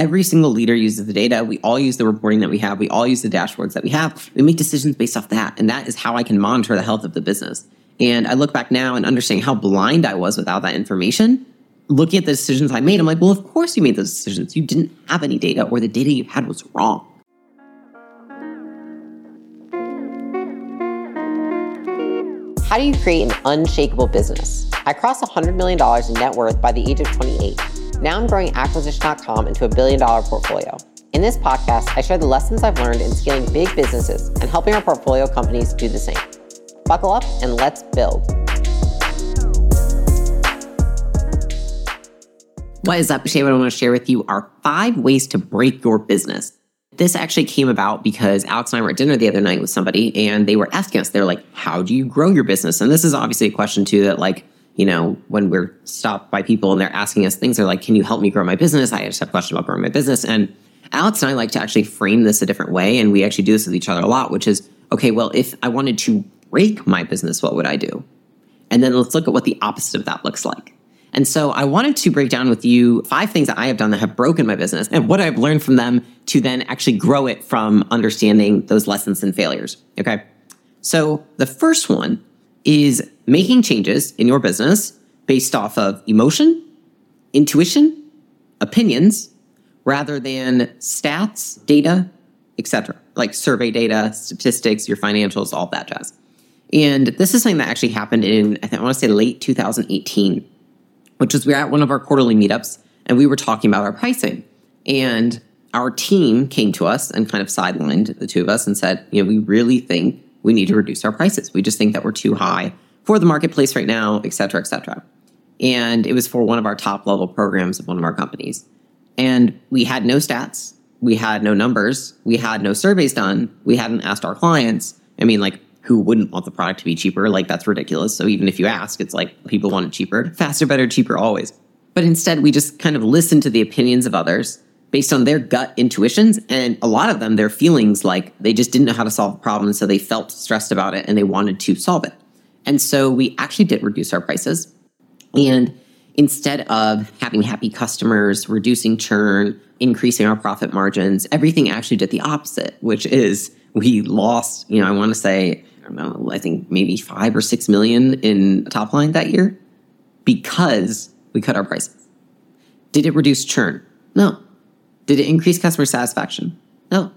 Every single leader uses the data. We all use the reporting that we have. We all use the dashboards that we have. We make decisions based off that. And that is how I can monitor the health of the business. And I look back now and understanding how blind I was without that information. Looking at the decisions I made, I'm like, well, of course you made those decisions. You didn't have any data, or the data you had was wrong. How do you create an unshakable business? I crossed $100 million in net worth by the age of 28. Now I'm growing acquisition.com into a billion dollar portfolio. In this podcast, I share the lessons I've learned in scaling big businesses and helping our portfolio companies do the same. Buckle up and let's build. What is up? Today, what I want to share with you are five ways to break your business. This actually came about because Alex and I were at dinner the other night with somebody and they were asking us, they're like, how do you grow your business? And this is obviously a question too that like, you know, when we're stopped by people and they're asking us things, they're like, can you help me grow my business? I just have a question about growing my business. And Alex and I like to actually frame this a different way. And we actually do this with each other a lot, which is, okay, well, if I wanted to break my business, what would I do? And then let's look at what the opposite of that looks like. And so I wanted to break down with you five things that I have done that have broken my business and what I've learned from them to then actually grow it from understanding those lessons and failures. Okay. So the first one is making changes in your business based off of emotion, intuition, opinions, rather than stats, data, etc., like survey data, statistics, your financials, all that jazz. And this is something that actually happened in, I, think, I want to say late 2018 which was we were at one of our quarterly meetups and we were talking about our pricing. And our team came to us and kind of sidelined the two of us and said, you know, we really think we need to reduce our prices. We just think that we're too high for the marketplace right now, et cetera, et cetera. And it was for one of our top level programs of one of our companies. And we had no stats, we had no numbers, we had no surveys done, we hadn't asked our clients. I mean, like who wouldn't want the product to be cheaper? Like that's ridiculous. So even if you ask, it's like people want it cheaper, faster, better, cheaper always. But instead, we just kind of listen to the opinions of others based on their gut intuitions. And a lot of them, their feelings like they just didn't know how to solve a problem. So they felt stressed about it and they wanted to solve it. And so we actually did reduce our prices. And instead of having happy customers, reducing churn, increasing our profit margins, everything actually did the opposite, which is we lost, you know, I want to say I don't know, I think maybe five or six million in top line that year because we cut our prices. Did it reduce churn? No. Did it increase customer satisfaction? No.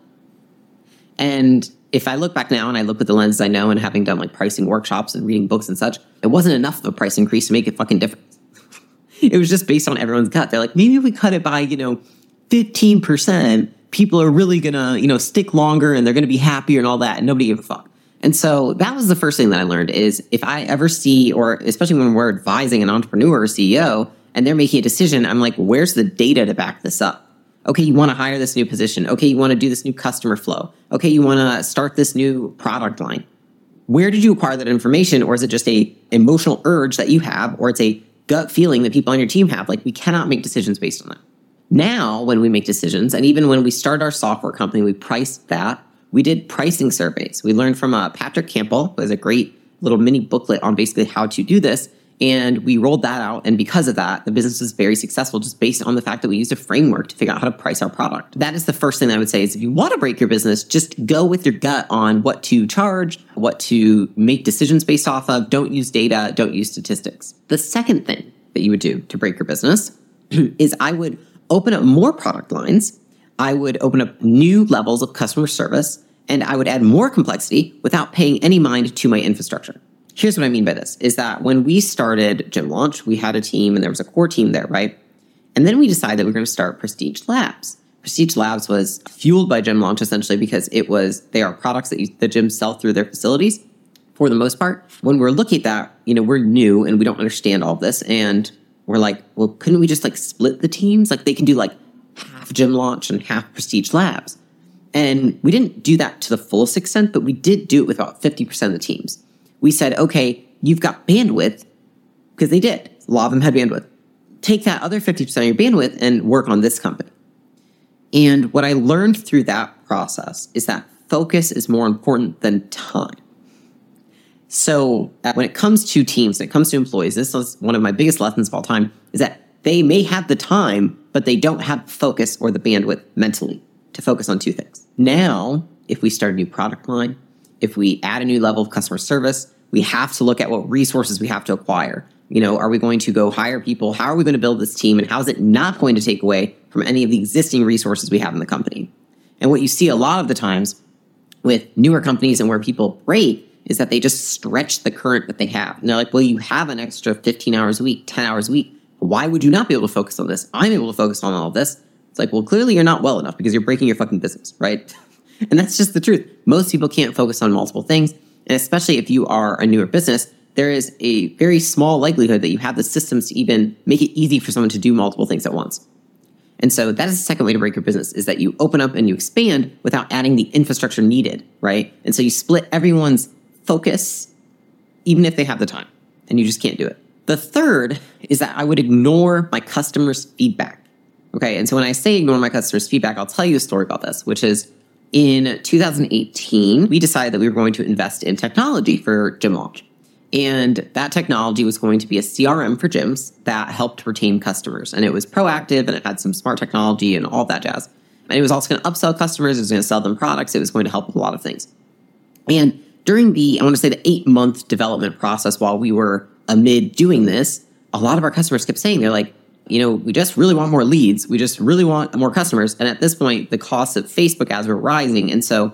And if I look back now and I look with the lens I know and having done like pricing workshops and reading books and such, it wasn't enough of a price increase to make it fucking different. it was just based on everyone's gut. They're like, maybe if we cut it by, you know, 15%, people are really gonna, you know, stick longer and they're gonna be happier and all that. And nobody gave a fuck. And so that was the first thing that I learned is if I ever see, or especially when we're advising an entrepreneur or CEO and they're making a decision, I'm like, where's the data to back this up? Okay, you want to hire this new position. Okay, you want to do this new customer flow. Okay, you want to start this new product line. Where did you acquire that information? Or is it just a emotional urge that you have, or it's a gut feeling that people on your team have? Like we cannot make decisions based on that. Now, when we make decisions, and even when we start our software company, we price that we did pricing surveys. We learned from uh, Patrick Campbell, who has a great little mini booklet on basically how to do this. And we rolled that out. And because of that, the business was very successful just based on the fact that we used a framework to figure out how to price our product. That is the first thing I would say is if you want to break your business, just go with your gut on what to charge, what to make decisions based off of. Don't use data, don't use statistics. The second thing that you would do to break your business is I would open up more product lines I would open up new levels of customer service and I would add more complexity without paying any mind to my infrastructure. Here's what I mean by this is that when we started Gym Launch, we had a team and there was a core team there, right? And then we decided that we were going to start Prestige Labs. Prestige Labs was fueled by Gym Launch essentially because it was they are products that you, the gyms sell through their facilities for the most part. When we're looking at that, you know, we're new and we don't understand all this and we're like, well, couldn't we just like split the teams? Like they can do like half Gym Launch and half Prestige Labs. And we didn't do that to the fullest extent, but we did do it with about 50% of the teams. We said, okay, you've got bandwidth, because they did. A lot of them had bandwidth. Take that other 50% of your bandwidth and work on this company. And what I learned through that process is that focus is more important than time. So uh, when it comes to teams, when it comes to employees, this is one of my biggest lessons of all time, is that they may have the time but they don't have focus or the bandwidth mentally to focus on two things. Now, if we start a new product line, if we add a new level of customer service, we have to look at what resources we have to acquire. You know, are we going to go hire people? How are we going to build this team? And how is it not going to take away from any of the existing resources we have in the company? And what you see a lot of the times with newer companies and where people break is that they just stretch the current that they have. And they're like, well, you have an extra 15 hours a week, 10 hours a week. Why would you not be able to focus on this? I'm able to focus on all of this. It's like, well, clearly you're not well enough because you're breaking your fucking business, right? and that's just the truth. Most people can't focus on multiple things. And especially if you are a newer business, there is a very small likelihood that you have the systems to even make it easy for someone to do multiple things at once. And so that is the second way to break your business is that you open up and you expand without adding the infrastructure needed, right? And so you split everyone's focus, even if they have the time, and you just can't do it. The third is that I would ignore my customers' feedback. Okay. And so when I say ignore my customers' feedback, I'll tell you a story about this, which is in 2018, we decided that we were going to invest in technology for Gym Launch. And that technology was going to be a CRM for gyms that helped retain customers. And it was proactive and it had some smart technology and all that jazz. And it was also going to upsell customers, it was going to sell them products, it was going to help with a lot of things. And during the, I want to say the eight month development process while we were amid doing this, a lot of our customers kept saying, they're like, you know, we just really want more leads. We just really want more customers. And at this point, the cost of Facebook ads were rising. And so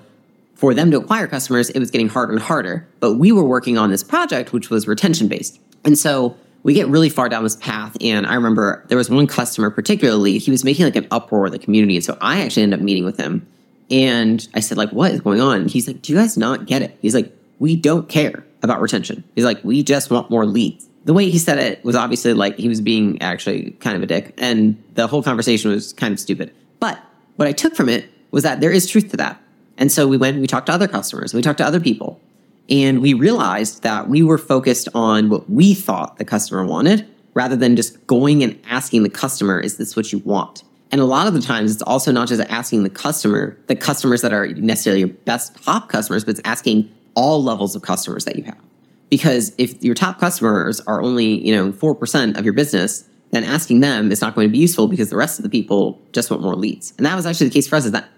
for them to acquire customers, it was getting harder and harder. But we were working on this project, which was retention based. And so we get really far down this path. And I remember there was one customer, particularly, he was making like an uproar in the community. And so I actually ended up meeting with him. And I said, like, what is going on? And he's like, do you guys not get it? He's like, we don't care about retention. He's like, we just want more leads. The way he said it was obviously like he was being actually kind of a dick. And the whole conversation was kind of stupid. But what I took from it was that there is truth to that. And so we went we talked to other customers, we talked to other people, and we realized that we were focused on what we thought the customer wanted rather than just going and asking the customer, is this what you want? And a lot of the times, it's also not just asking the customer, the customers that are necessarily your best top customers, but it's asking all levels of customers that you have. Because if your top customers are only, you know, 4% of your business, then asking them is not going to be useful because the rest of the people just want more leads. And that was actually the case for us is that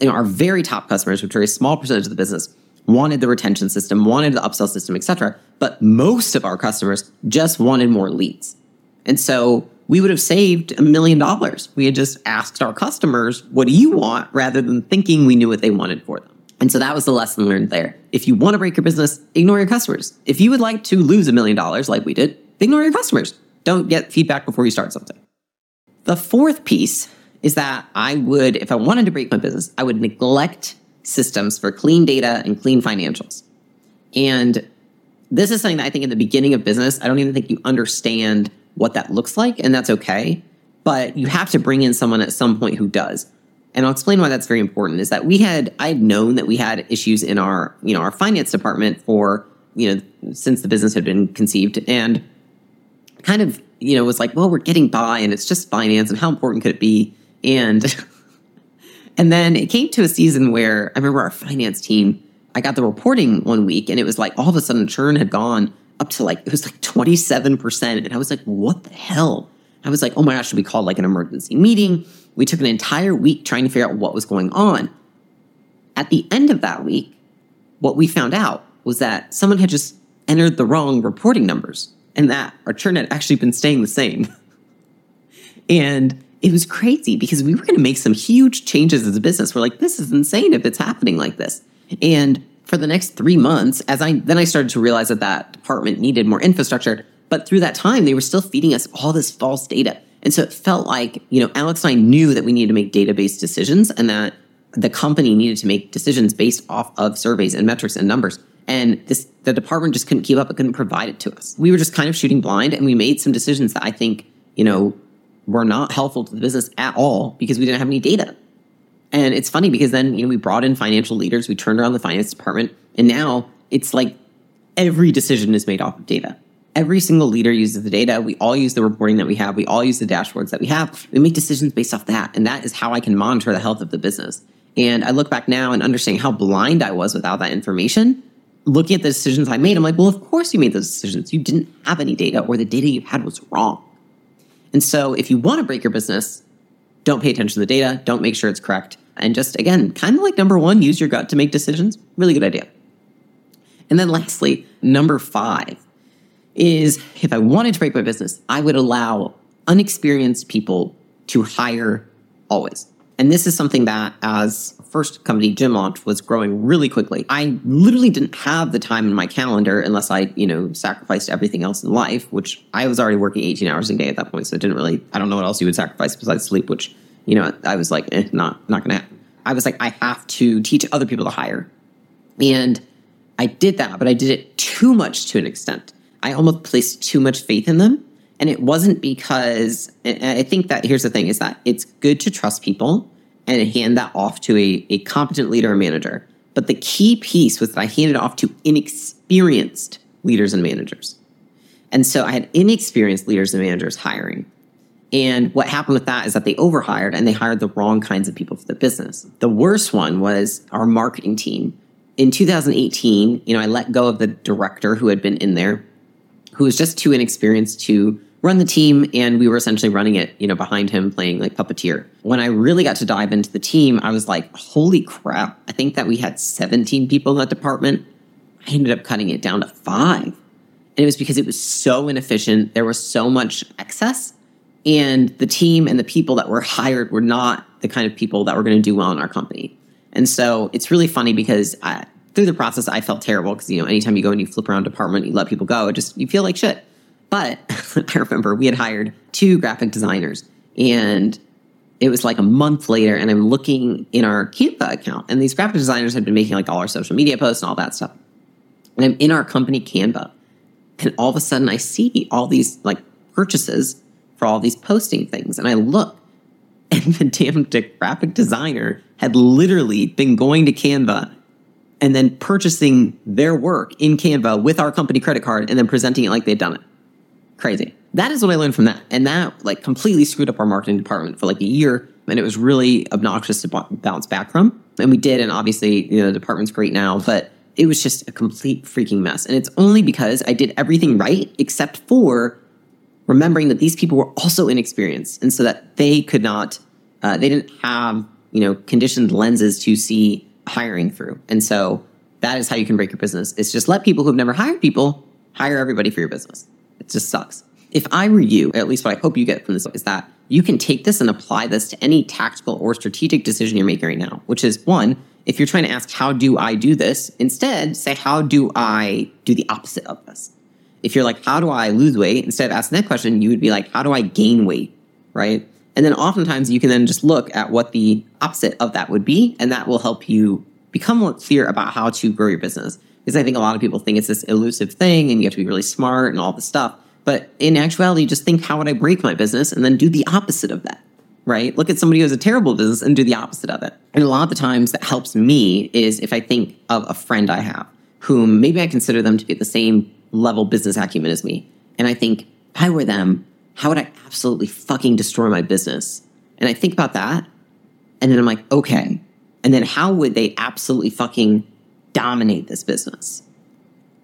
you know, our very top customers, which are a small percentage of the business, wanted the retention system, wanted the upsell system, etc. But most of our customers just wanted more leads. And so we would have saved a million dollars. We had just asked our customers, what do you want? rather than thinking we knew what they wanted for them. And so that was the lesson learned there. If you want to break your business, ignore your customers. If you would like to lose a million dollars like we did, ignore your customers. Don't get feedback before you start something. The fourth piece is that I would, if I wanted to break my business, I would neglect systems for clean data and clean financials. And this is something that I think in the beginning of business, I don't even think you understand what that looks like, and that's okay. But you have to bring in someone at some point who does. And I'll explain why that's very important. Is that we had I had known that we had issues in our you know our finance department for you know since the business had been conceived, and kind of you know was like, well, we're getting by, and it's just finance, and how important could it be? And and then it came to a season where I remember our finance team, I got the reporting one week and it was like all of a sudden churn had gone up to like it was like 27%. And I was like, what the hell? I was like, oh my gosh, should we call like an emergency meeting? We took an entire week trying to figure out what was going on. At the end of that week, what we found out was that someone had just entered the wrong reporting numbers and that our churn had actually been staying the same. and it was crazy because we were going to make some huge changes as a business. We're like, this is insane if it's happening like this. And for the next three months, as I then I started to realize that that department needed more infrastructure. But through that time, they were still feeding us all this false data. And so it felt like, you know, Alex and I knew that we needed to make database decisions and that the company needed to make decisions based off of surveys and metrics and numbers. And this, the department just couldn't keep up It couldn't provide it to us. We were just kind of shooting blind and we made some decisions that I think, you know, were not helpful to the business at all because we didn't have any data. And it's funny because then, you know, we brought in financial leaders, we turned around the finance department, and now it's like every decision is made off of data. Every single leader uses the data. We all use the reporting that we have. We all use the dashboards that we have. We make decisions based off that. And that is how I can monitor the health of the business. And I look back now and understanding how blind I was without that information. Looking at the decisions I made, I'm like, well, of course you made those decisions. You didn't have any data, or the data you had was wrong. And so if you want to break your business, Don't pay attention to the data. Don't make sure it's correct. And just, again, kind of like number one, use your gut to make decisions. Really good idea. And then lastly, number five is if I wanted to break my business, I would allow unexperienced people to hire always. And this is something that, as first company, Gym Launch, was growing really quickly. I literally didn't have the time in my calendar unless I, you know, sacrificed everything else in life, which I was already working 18 hours a day at that point. So it didn't really, I don't know what else you would sacrifice besides sleep, which, you know, I was like, eh, not, not going to happen. I was like, I have to teach other people to hire. And I did that, but I did it too much to an extent. I almost placed too much faith in them and it wasn't because I think that here's the thing is that it's good to trust people and hand that off to a, a competent leader or manager. But the key piece was that I handed off to inexperienced leaders and managers. And so I had inexperienced leaders and managers hiring. And what happened with that is that they overhired and they hired the wrong kinds of people for the business. The worst one was our marketing team. In 2018, you know, I let go of the director who had been in there, who was just too inexperienced to run the team and we were essentially running it, you know, behind him playing like puppeteer. When I really got to dive into the team, I was like, holy crap. I think that we had 17 people in that department. I ended up cutting it down to five. And it was because it was so inefficient. There was so much excess. And the team and the people that were hired were not the kind of people that were going to do well in our company. And so it's really funny because I, through the process, I felt terrible because, you know, anytime you go and you flip around department, you let people go, it just, you feel like shit. But I remember we had hired two graphic designers and it was like a month later and I'm looking in our Canva account and these graphic designers had been making like all our social media posts and all that stuff. And I'm in our company Canva and all of a sudden I see all these like purchases for all these posting things and I look and the damn graphic designer had literally been going to Canva and then purchasing their work in Canva with our company credit card and then presenting it like they'd done it. Crazy. That is what I learned from that. And that like completely screwed up our marketing department for like a year. And it was really obnoxious to bounce back from. And we did. And obviously, you know, the department's great now, but it was just a complete freaking mess. And it's only because I did everything right except for remembering that these people were also inexperienced. And so that they could not, uh, they didn't have, you know, conditioned lenses to see hiring through. And so that is how you can break your business. It's just let people who've never hired people hire everybody for your business. It just sucks. If I were you, at least what I hope you get from this is that you can take this and apply this to any tactical or strategic decision you're making right now, which is one, if you're trying to ask, how do I do this? Instead, say, how do I do the opposite of this? If you're like, how do I lose weight? Instead of asking that question, you would be like, how do I gain weight? Right. And then oftentimes you can then just look at what the opposite of that would be, and that will help you become more clear about how to grow your business because I think a lot of people think it's this elusive thing and you have to be really smart and all this stuff. But in actuality, just think, how would I break my business? And then do the opposite of that, right? Look at somebody who has a terrible business and do the opposite of it. And a lot of the times that helps me is if I think of a friend I have whom maybe I consider them to be at the same level business acumen as me. And I think, if I were them, how would I absolutely fucking destroy my business? And I think about that. And then I'm like, okay. And then how would they absolutely fucking dominate this business.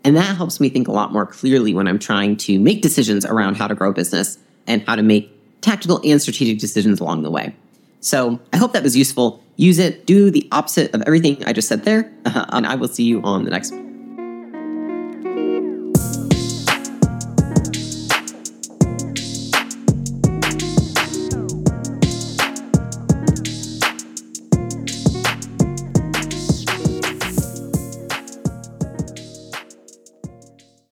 And that helps me think a lot more clearly when I'm trying to make decisions around how to grow business and how to make tactical and strategic decisions along the way. So I hope that was useful. Use it, do the opposite of everything I just said there, and I will see you on the next one.